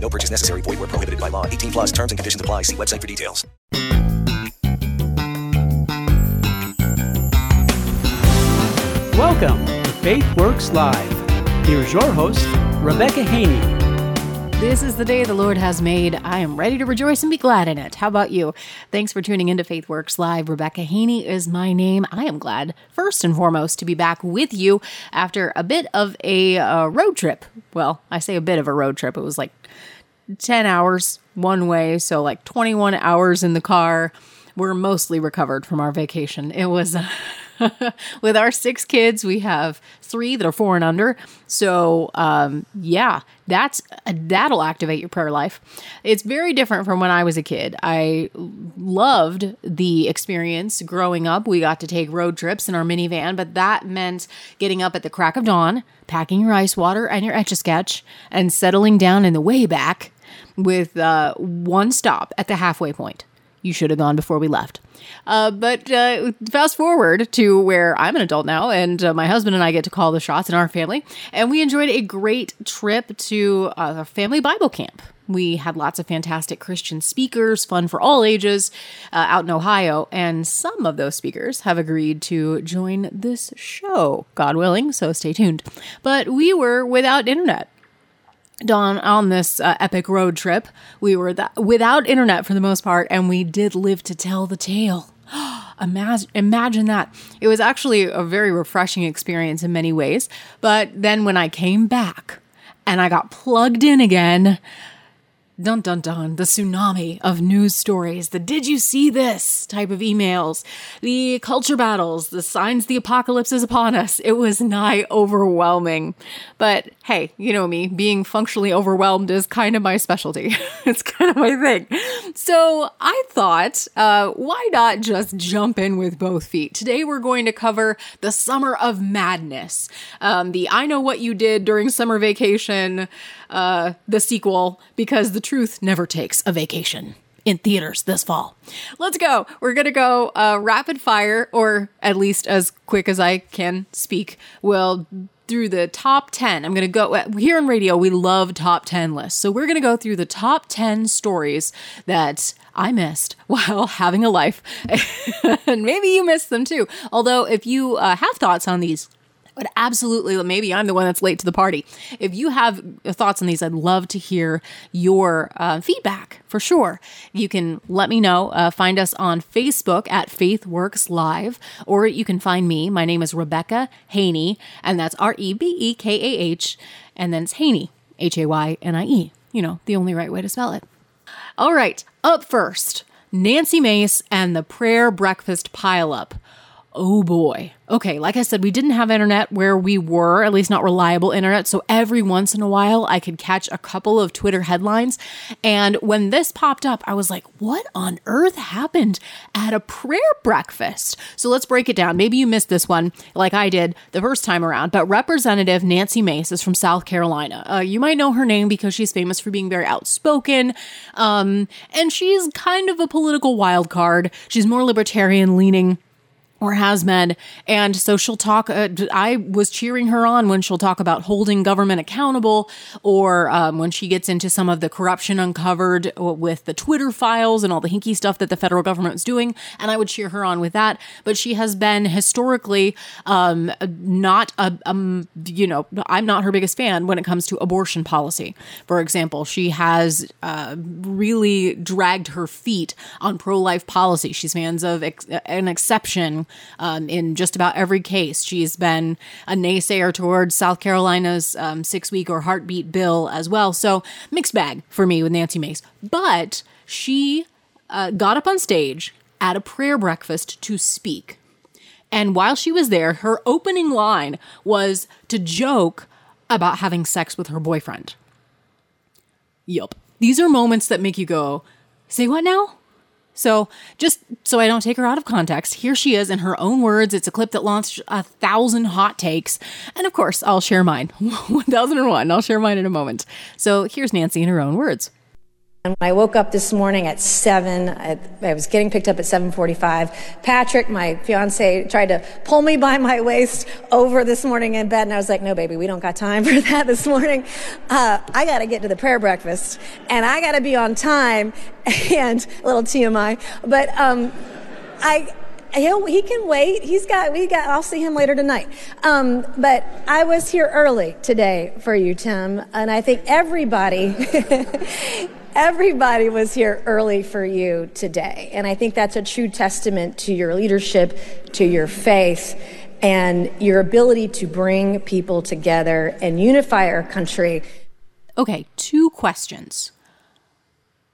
No purchase necessary. Void were prohibited by law. 18 plus terms and conditions apply. See website for details. Welcome to Faith Works Live. Here's your host, Rebekah Haynie. This is the day the Lord has made. I am ready to rejoice and be glad in it. How about you? Thanks for tuning into Faith Works Live. Rebekah Haynie is my name. I am glad, first and foremost, to be back with you after a bit of a uh, road trip. Well, I say a bit of a road trip. It was like 10 hours one way, so like 21 hours in the car. We're mostly recovered from our vacation. It was. Uh, with our six kids, we have three that are four and under. So, um, yeah, that's that'll activate your prayer life. It's very different from when I was a kid. I loved the experience growing up. We got to take road trips in our minivan, but that meant getting up at the crack of dawn, packing your ice water and your etch a sketch, and settling down in the way back with uh, one stop at the halfway point. You should have gone before we left. Uh, but uh, fast forward to where I'm an adult now, and uh, my husband and I get to call the shots in our family. And we enjoyed a great trip to a family Bible camp. We had lots of fantastic Christian speakers, fun for all ages, uh, out in Ohio. And some of those speakers have agreed to join this show, God willing, so stay tuned. But we were without internet. Dawn on this uh, epic road trip. We were th- without internet for the most part, and we did live to tell the tale. imagine, imagine that. It was actually a very refreshing experience in many ways. But then when I came back and I got plugged in again, dun dun dun, the tsunami of news stories, the did you see this type of emails, the culture battles, the signs the apocalypse is upon us. It was nigh overwhelming. But hey, you know me, being functionally overwhelmed is kind of my specialty. it's kind of my thing. So I thought, uh, why not just jump in with both feet? Today we're going to cover the summer of madness, um, the I know what you did during summer vacation, uh, the sequel, because the truth never takes a vacation in theaters this fall. Let's go. We're going to go uh, rapid fire, or at least as quick as I can speak. We'll through the top 10. I'm going to go here on radio, we love top 10 lists. So we're going to go through the top 10 stories that I missed while having a life. and maybe you missed them too. Although, if you uh, have thoughts on these, but absolutely, maybe I'm the one that's late to the party. If you have thoughts on these, I'd love to hear your uh, feedback for sure. You can let me know. Uh, find us on Facebook at FaithWorks Live, or you can find me. My name is Rebekah Haynie, and that's R E B E K A H, and then it's Haynie, H A Y N I E. You know, the only right way to spell it. All right, up first Nancy Mace and the prayer breakfast pileup. Oh boy. Okay, like I said, we didn't have internet where we were, at least not reliable internet. So every once in a while, I could catch a couple of Twitter headlines. And when this popped up, I was like, what on earth happened at a prayer breakfast? So let's break it down. Maybe you missed this one like I did the first time around. But Representative Nancy Mace is from South Carolina. Uh, you might know her name because she's famous for being very outspoken. Um, and she's kind of a political wild card. She's more libertarian leaning or has been. And so she'll talk. Uh, I was cheering her on when she'll talk about holding government accountable or um, when she gets into some of the corruption uncovered with the Twitter files and all the hinky stuff that the federal government was doing. And I would cheer her on with that. But she has been historically um, not a, um, you know, I'm not her biggest fan when it comes to abortion policy. For example, she has uh, really dragged her feet on pro life policy. She's fans of ex- an exception um, in just about every case. She's been a naysayer towards South Carolina's um, six week or heartbeat bill as well. So mixed bag for me with Nancy Mace. But she uh, got up on stage at a prayer breakfast to speak. And while she was there, her opening line was to joke about having sex with her boyfriend. Yup. These are moments that make you go, say what now? So, just so I don't take her out of context, here she is in her own words. It's a clip that launched a thousand hot takes. And of course, I'll share mine 1001. I'll share mine in a moment. So, here's Nancy in her own words. And when I woke up this morning at seven, I, I was getting picked up at 7:45. Patrick, my fiance, tried to pull me by my waist over this morning in bed, and I was like, "No, baby, we don't got time for that this morning. Uh, I got to get to the prayer breakfast, and I got to be on time." And a little TMI, but um, I he'll, he can wait. He's got, we got, I'll see him later tonight. Um, but I was here early today for you, Tim, and I think everybody, everybody was here early for you today. And I think that's a true testament to your leadership, to your faith, and your ability to bring people together and unify our country. Okay, two questions.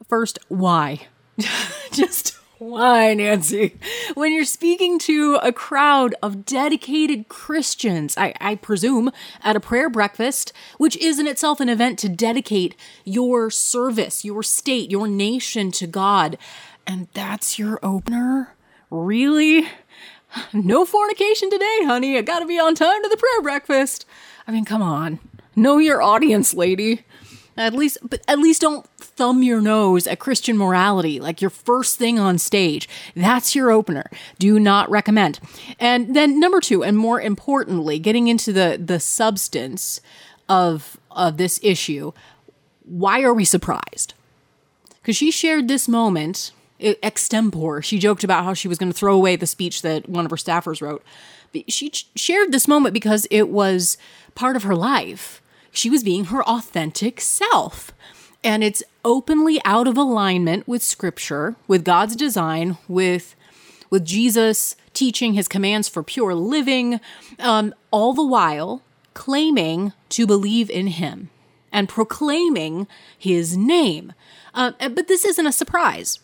First, why? Just why, Nancy? When you're speaking to a crowd of dedicated Christians, I, I, presume, at a prayer breakfast, which is in itself an event to dedicate your service, your state, your nation to God, and that's your opener? Really? No fornication today, honey. I gotta be on time to the prayer breakfast. I mean, come on. Know your audience, lady. At least, but at least don't thumb your nose at Christian morality like your first thing on stage. That's your opener. Do not recommend. And then number two, and more importantly, getting into the the substance of of this issue. Why are we surprised? Because she shared this moment extempore. She joked about how she was going to throw away the speech that one of her staffers wrote. She shared this moment because it was part of her life she was being her authentic self. And it's openly out of alignment with scripture, with God's design, with with Jesus teaching his commands for pure living, um, all the while claiming to believe in him and proclaiming his name. Uh, but this isn't a surprise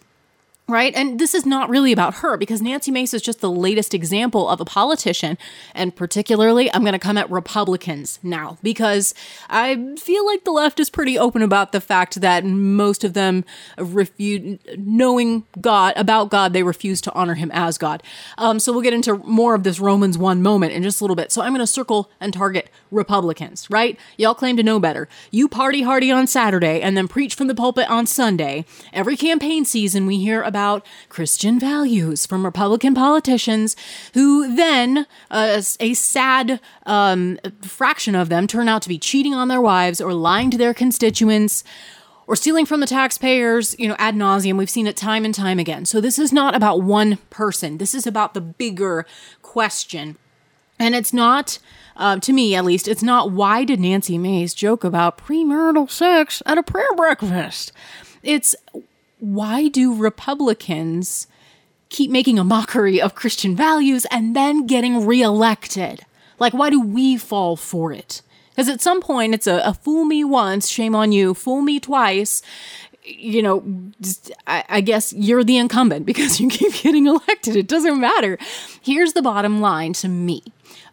right? And this is not really about her because Nancy Mace is just the latest example of a politician. And particularly, I'm going to come at Republicans now because I feel like the left is pretty open about the fact that most of them refuse, knowing God, about God, they refuse to honor him as God. Um, so we'll get into more of this Romans 1 moment in just a little bit. So I'm going to circle and target Republicans, right? Y'all claim to know better. You party hardy on Saturday and then preach from the pulpit on Sunday. Every campaign season, we hear about about Christian values from Republican politicians who then, uh, a sad um, fraction of them, turn out to be cheating on their wives or lying to their constituents or stealing from the taxpayers, you know, ad nauseum. We've seen it time and time again. So this is not about one person. This is about the bigger question. And it's not, uh, to me at least, it's not why did Nancy Mace joke about premarital sex at a prayer breakfast? It's why do Republicans keep making a mockery of Christian values and then getting reelected? Like, why do we fall for it? Because at some point, it's a, a, fool me once, shame on you, fool me twice. You know, I, I guess you're the incumbent because you keep getting elected. It doesn't matter. Here's the bottom line to me.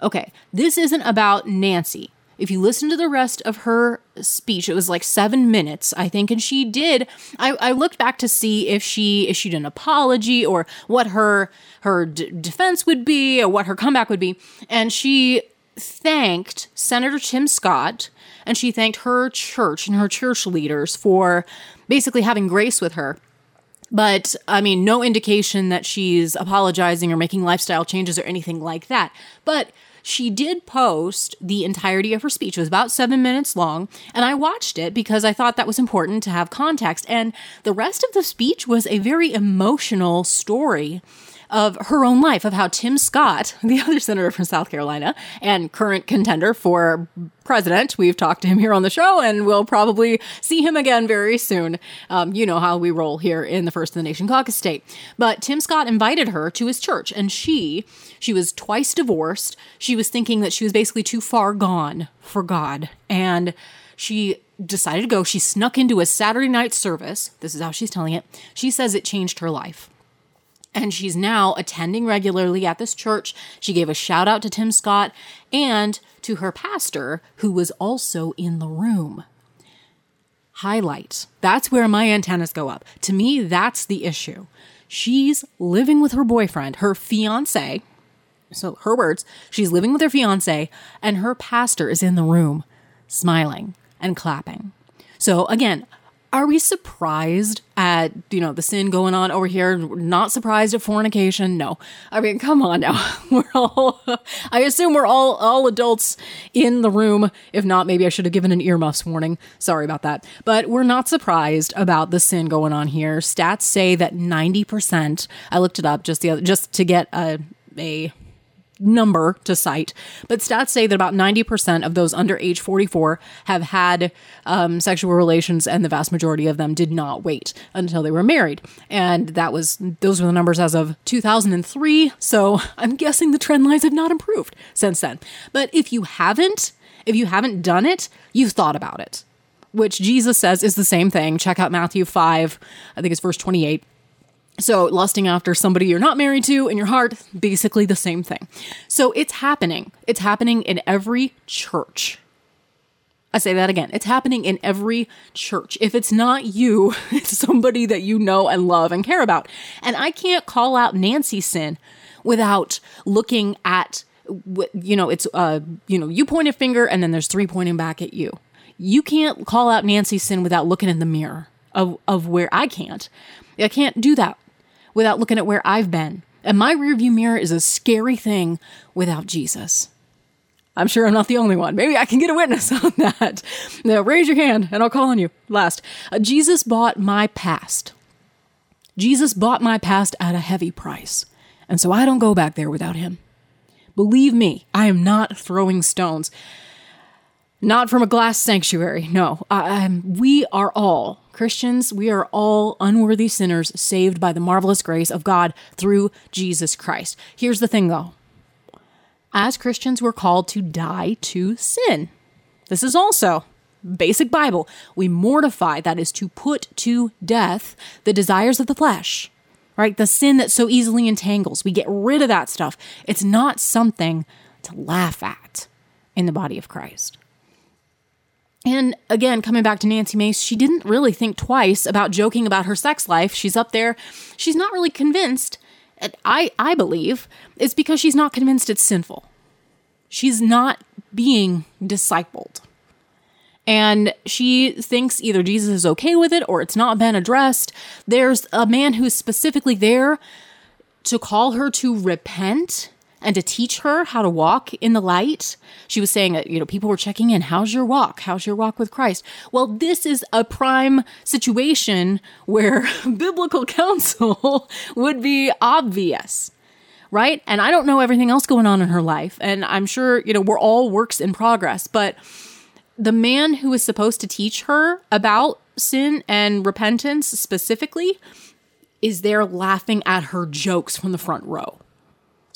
Okay, this isn't about Nancy. If you listen to the rest of her speech, it was like seven minutes, I think, and she did. I, I looked back to see if she issued an apology or what her her d- defense would be or what her comeback would be, and she thanked Senator Tim Scott and she thanked her church and her church leaders for basically having grace with her But I mean, no indication that she's apologizing or making lifestyle changes or anything like that. But she did post the entirety of her speech. It was about seven minutes long. And I watched it because I thought that was important to have context. And the rest of the speech was a very emotional story of her own life, of how Tim Scott, the other senator from South Carolina and current contender for president, we've talked to him here on the show and we'll probably see him again very soon. Um, you know how we roll here in the First of the Nation caucus state. But Tim Scott invited her to his church and she, she was twice divorced. She was thinking that she was basically too far gone for God. And she decided to go. She snuck into a Saturday night service. This is how she's telling it. She says it changed her life and she's now attending regularly at this church. She gave a shout out to Tim Scott and to her pastor, who was also in the room. Highlight. That's where my antennas go up. To me, that's the issue. She's living with her boyfriend, her fiance. So, her words, she's living with her fiance, and her pastor is in the room, smiling and clapping. So, again, are we surprised at you know the sin going on over here? Not surprised at fornication? No. I mean come on now. We're all i assume we're all all adults in the room. If not maybe i should have given an earmuffs warning. Sorry about that. But we're not surprised about the sin going on here. Stats say that 90% i looked it up just the other just to get a a number to cite, but stats say that about 90% of those under age 44 have had um, sexual relations, and the vast majority of them did not wait until they were married. And that was, those were the numbers as of 2003. So I'm guessing the trend lines have not improved since then. But if you haven't, if you haven't done it, you've thought about it, which Jesus says is the same thing. Check out Matthew 5, I think it's verse 28 so, lusting after somebody you're not married to in your heart, basically the same thing. So, it's happening. It's happening in every church. I say that again. It's happening in every church. If it's not you, it's somebody that you know and love and care about. And I can't call out Nancy sin without looking at you know, it's uh, you know, you point a finger and then there's three pointing back at you. You can't call out Nancy sin without looking in the mirror of of where I can't. I can't do that without looking at where I've been. And my rearview mirror is a scary thing without Jesus. I'm sure I'm not the only one. Maybe I can get a witness on that. Now, raise your hand and I'll call on you. Last, uh, Jesus bought my past. Jesus bought my past at a heavy price. And so I don't go back there without him. Believe me, I am not throwing stones. Not from a glass sanctuary. No, we are all Christians, we are all unworthy sinners saved by the marvelous grace of God through Jesus Christ. Here's the thing though as Christians, we're called to die to sin. This is also basic Bible. We mortify, that is to put to death the desires of the flesh, right? The sin that so easily entangles. We get rid of that stuff. It's not something to laugh at in the body of Christ. And again, coming back to Nancy Mace, she didn't really think twice about joking about her sex life. She's up there. She's not really convinced. I, I believe it's because she's not convinced it's sinful. She's not being discipled. And she thinks either Jesus is okay with it or it's not been addressed. There's a man who's specifically there to call her to repent and to teach her how to walk in the light. She was saying, uh, you know, people were checking in. How's your walk? How's your walk with Christ? Well, this is a prime situation where biblical counsel would be obvious. Right. And I don't know everything else going on in her life. And I'm sure, you know, we're all works in progress. But the man who is supposed to teach her about sin and repentance specifically is there laughing at her jokes from the front row.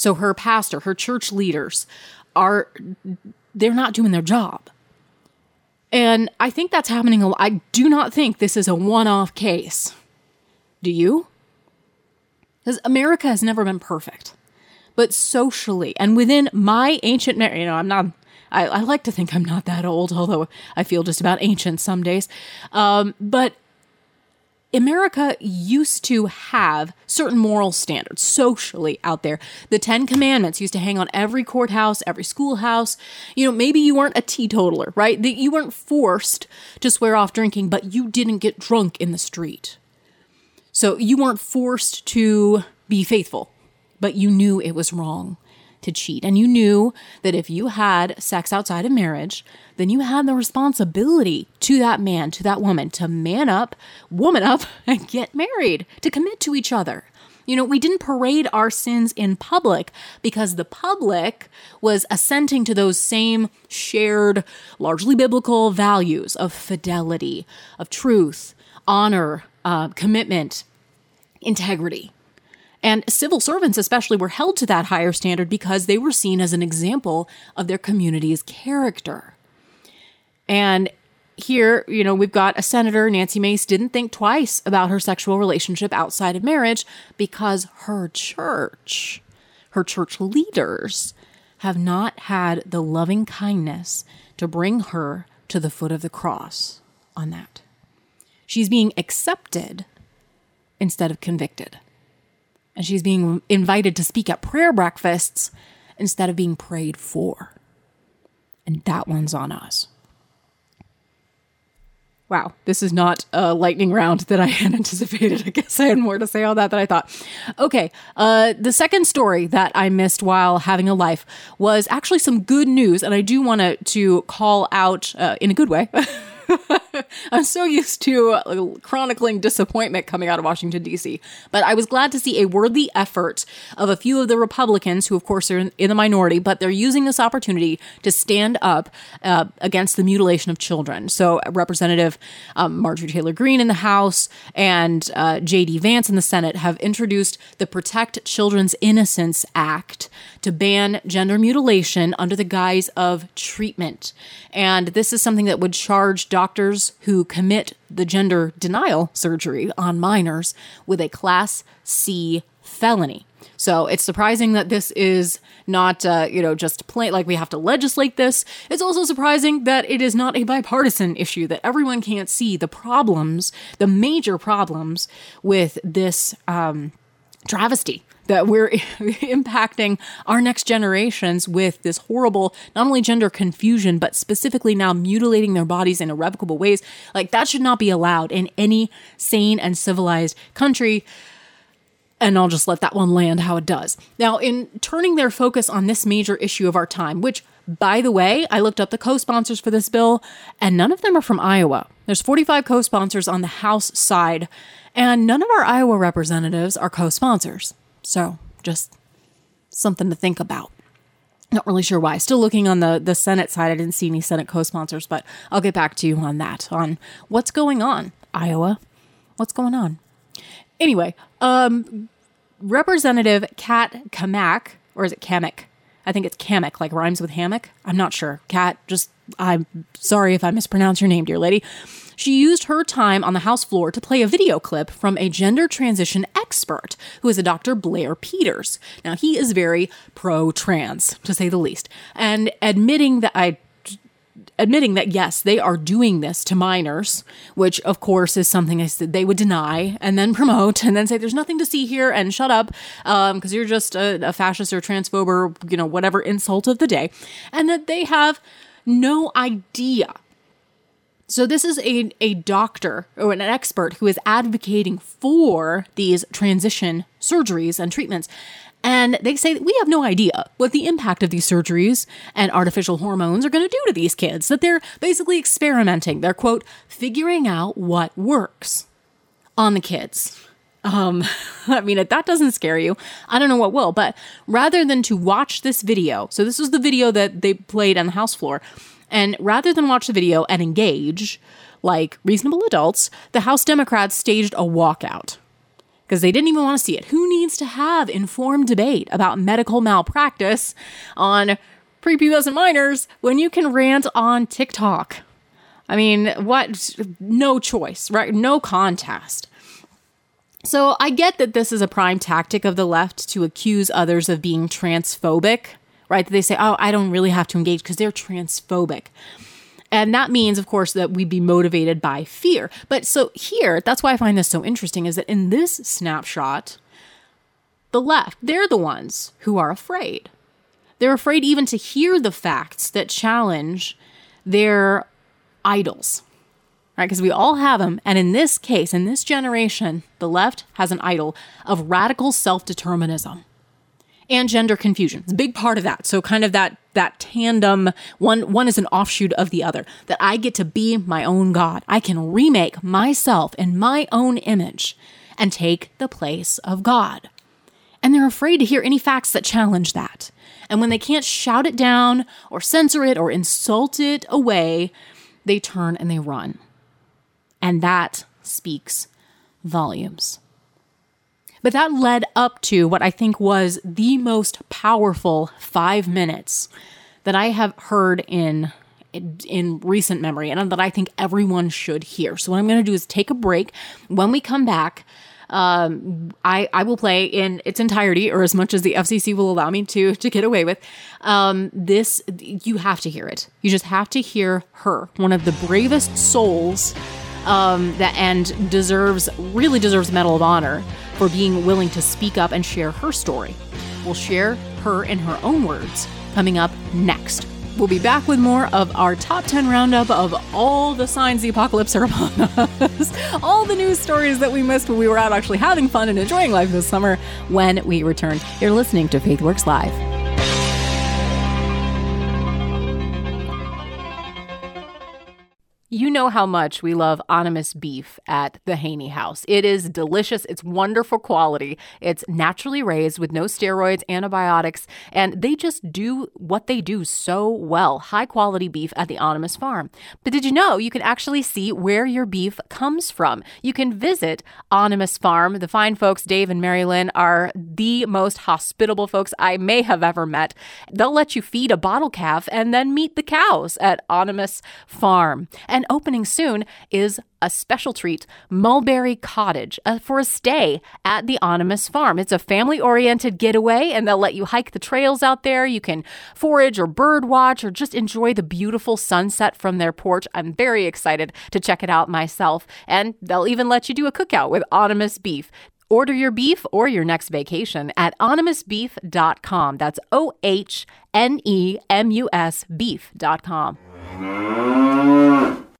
So her pastor, her church leaders are they're not doing their job. And I think that's happening a lot. I do not think this is a one-off case. Do you? Because America has never been perfect. But socially and within my ancient, you know, I'm not I, I, like to think I'm not that old, although I feel just about ancient some days. Um, but America used to have certain moral standards socially out there. The Ten Commandments used to hang on every courthouse, every schoolhouse. You know, maybe you weren't a teetotaler, right? That you weren't forced to swear off drinking, but you didn't get drunk in the street. So you weren't forced to be faithful, but you knew it was wrong to cheat. And you knew that if you had sex outside of marriage, then you had the responsibility to that man, to that woman, to man up, woman up, and get married, to commit to each other. You know, we didn't parade our sins in public because the public was assenting to those same shared, largely biblical values of fidelity, of truth, honor, uh, commitment, integrity. And civil servants, especially, were held to that higher standard because they were seen as an example of their community's character. And here, you know, we've got a senator, Nancy Mace, didn't think twice about her sexual relationship outside of marriage because her church, her church leaders, have not had the loving kindness to bring her to the foot of the cross on that. She's being accepted instead of convicted. And she's being invited to speak at prayer breakfasts instead of being prayed for. And that one's on us. Wow, this is not a lightning round that I had anticipated. I guess I had more to say on that than I thought. Okay, uh, the second story that I missed while having a life was actually some good news, and I do want to call out uh, in a good way. I'm so used to uh, chronicling disappointment coming out of Washington, D.C. But I was glad to see a worthy effort of a few of the Republicans, who, of course, are in, in the minority, but they're using this opportunity to stand up uh, against the mutilation of children. So, Representative um, Marjorie Taylor Greene in the House and uh, J.D. Vance in the Senate have introduced the Protect Children's Innocence Act to ban gender mutilation under the guise of treatment. And this is something that would charge doctors who commit the gender denial surgery on minors with a Class C felony. So it's surprising that this is not, uh, you know, just plain like we have to legislate this. It's also surprising that it is not a bipartisan issue, that everyone can't see the problems, the major problems with this um, travesty that we're impacting our next generations with this horrible, not only gender confusion, but specifically now mutilating their bodies in irrevocable ways. Like, that should not be allowed in any sane and civilized country. And I'll just let that one land how it does. Now, in turning their focus on this major issue of our time, which, by the way, I looked up the co sponsors for this bill, and none of them are from Iowa. There's 45 co sponsors on the House side, and none of our Iowa representatives are co sponsors. So just something to think about. Not really sure why. Still looking on the, the Senate side. I didn't see any Senate co sponsors, but I'll get back to you on that, on what's going on, Iowa. What's going on? Anyway, um, Representative Kat Cammack, or is it Kamek? I think it's Kamek, like rhymes with hammock. I'm not sure. Kat, just, I'm sorry if I mispronounce your name, dear lady. She used her time on the House floor to play a video clip from a gender transition expert, who is a Dr. Blair Peters. Now, he is very pro trans, to say the least, and admitting that I admitting that yes, they are doing this to minors, which of course is something they would deny and then promote and then say there's nothing to see here and shut up because um, you're just a, a fascist or transphobe or you know whatever insult of the day, and that they have no idea so this is a, a doctor or an expert who is advocating for these transition surgeries and treatments. And they say that we have no idea what the impact of these surgeries and artificial hormones are going to do to these kids, that they're basically experimenting. They're, quote, figuring out what works on the kids. Um, I mean, if that doesn't scare you, I don't know what will. But rather than to watch this video, so this was the video that they played on the house floor, and rather than watch the video and engage like reasonable adults, the House Democrats staged a walkout because they didn't even want to see it. Who needs to have informed debate about medical malpractice on prepubescent minors when you can rant on TikTok? I mean, what? No choice, right? No contest. So I get that this is a prime tactic of the left to accuse others of being transphobic right? They say, oh, I don't really have to engage because they're transphobic. And that means, of course, that we'd be motivated by fear. But so here, that's why I find this so interesting is that in this snapshot, the left, they're the ones who are afraid. They're afraid even to hear the facts that challenge their idols. right? Because we all have them. And in this case, in this generation, the left has an idol of radical self determinism and gender confusion. It's a big part of that. So kind of that that tandem one one is an offshoot of the other that I get to be my own god. I can remake myself in my own image and take the place of God. And they're afraid to hear any facts that challenge that. And when they can't shout it down or censor it or insult it away, they turn and they run. And that speaks volumes. But that led up to what I think was the most powerful five minutes that I have heard in in recent memory and that I think everyone should hear. So what I'm going to do is take a break. When we come back, um, I I will play in its entirety or as much as the FCC will allow me to to get away with. Um, this you have to hear it. You just have to hear her, one of the bravest souls um, that and deserves really deserves Medal of Honor for being willing to speak up and share her story. We'll share her in her own words coming up next. We'll be back with more of our top 10 roundup of all the signs the apocalypse are upon us, all the news stories that we missed when we were out actually having fun and enjoying life this summer when we return. You're listening to FaithWorks Live. You know how much we love Ohnemus beef at the Haynie House. It is delicious. It's wonderful quality. It's naturally raised with no steroids, antibiotics, and they just do what they do so well. High quality beef at the Ohnemus farm. But did you know you can actually see where your beef comes from? You can visit Ohnemus Farm. The fine folks, Dave and Mary Lynn, are the most hospitable folks I may have ever met. They'll let you feed a bottle calf and then meet the cows at Ohnemus Farm. And and opening soon is a special treat, Mulberry Cottage, uh, for a stay at the Ohnemus Farm. It's a family oriented getaway, and they'll let you hike the trails out there. You can forage or bird watch or just enjoy the beautiful sunset from their porch. I'm very excited to check it out myself, and they'll even let you do a cookout with Ohnemus beef. Order your beef or your next vacation at ohnemusbeef.com. That's O H N E M U S beef.com.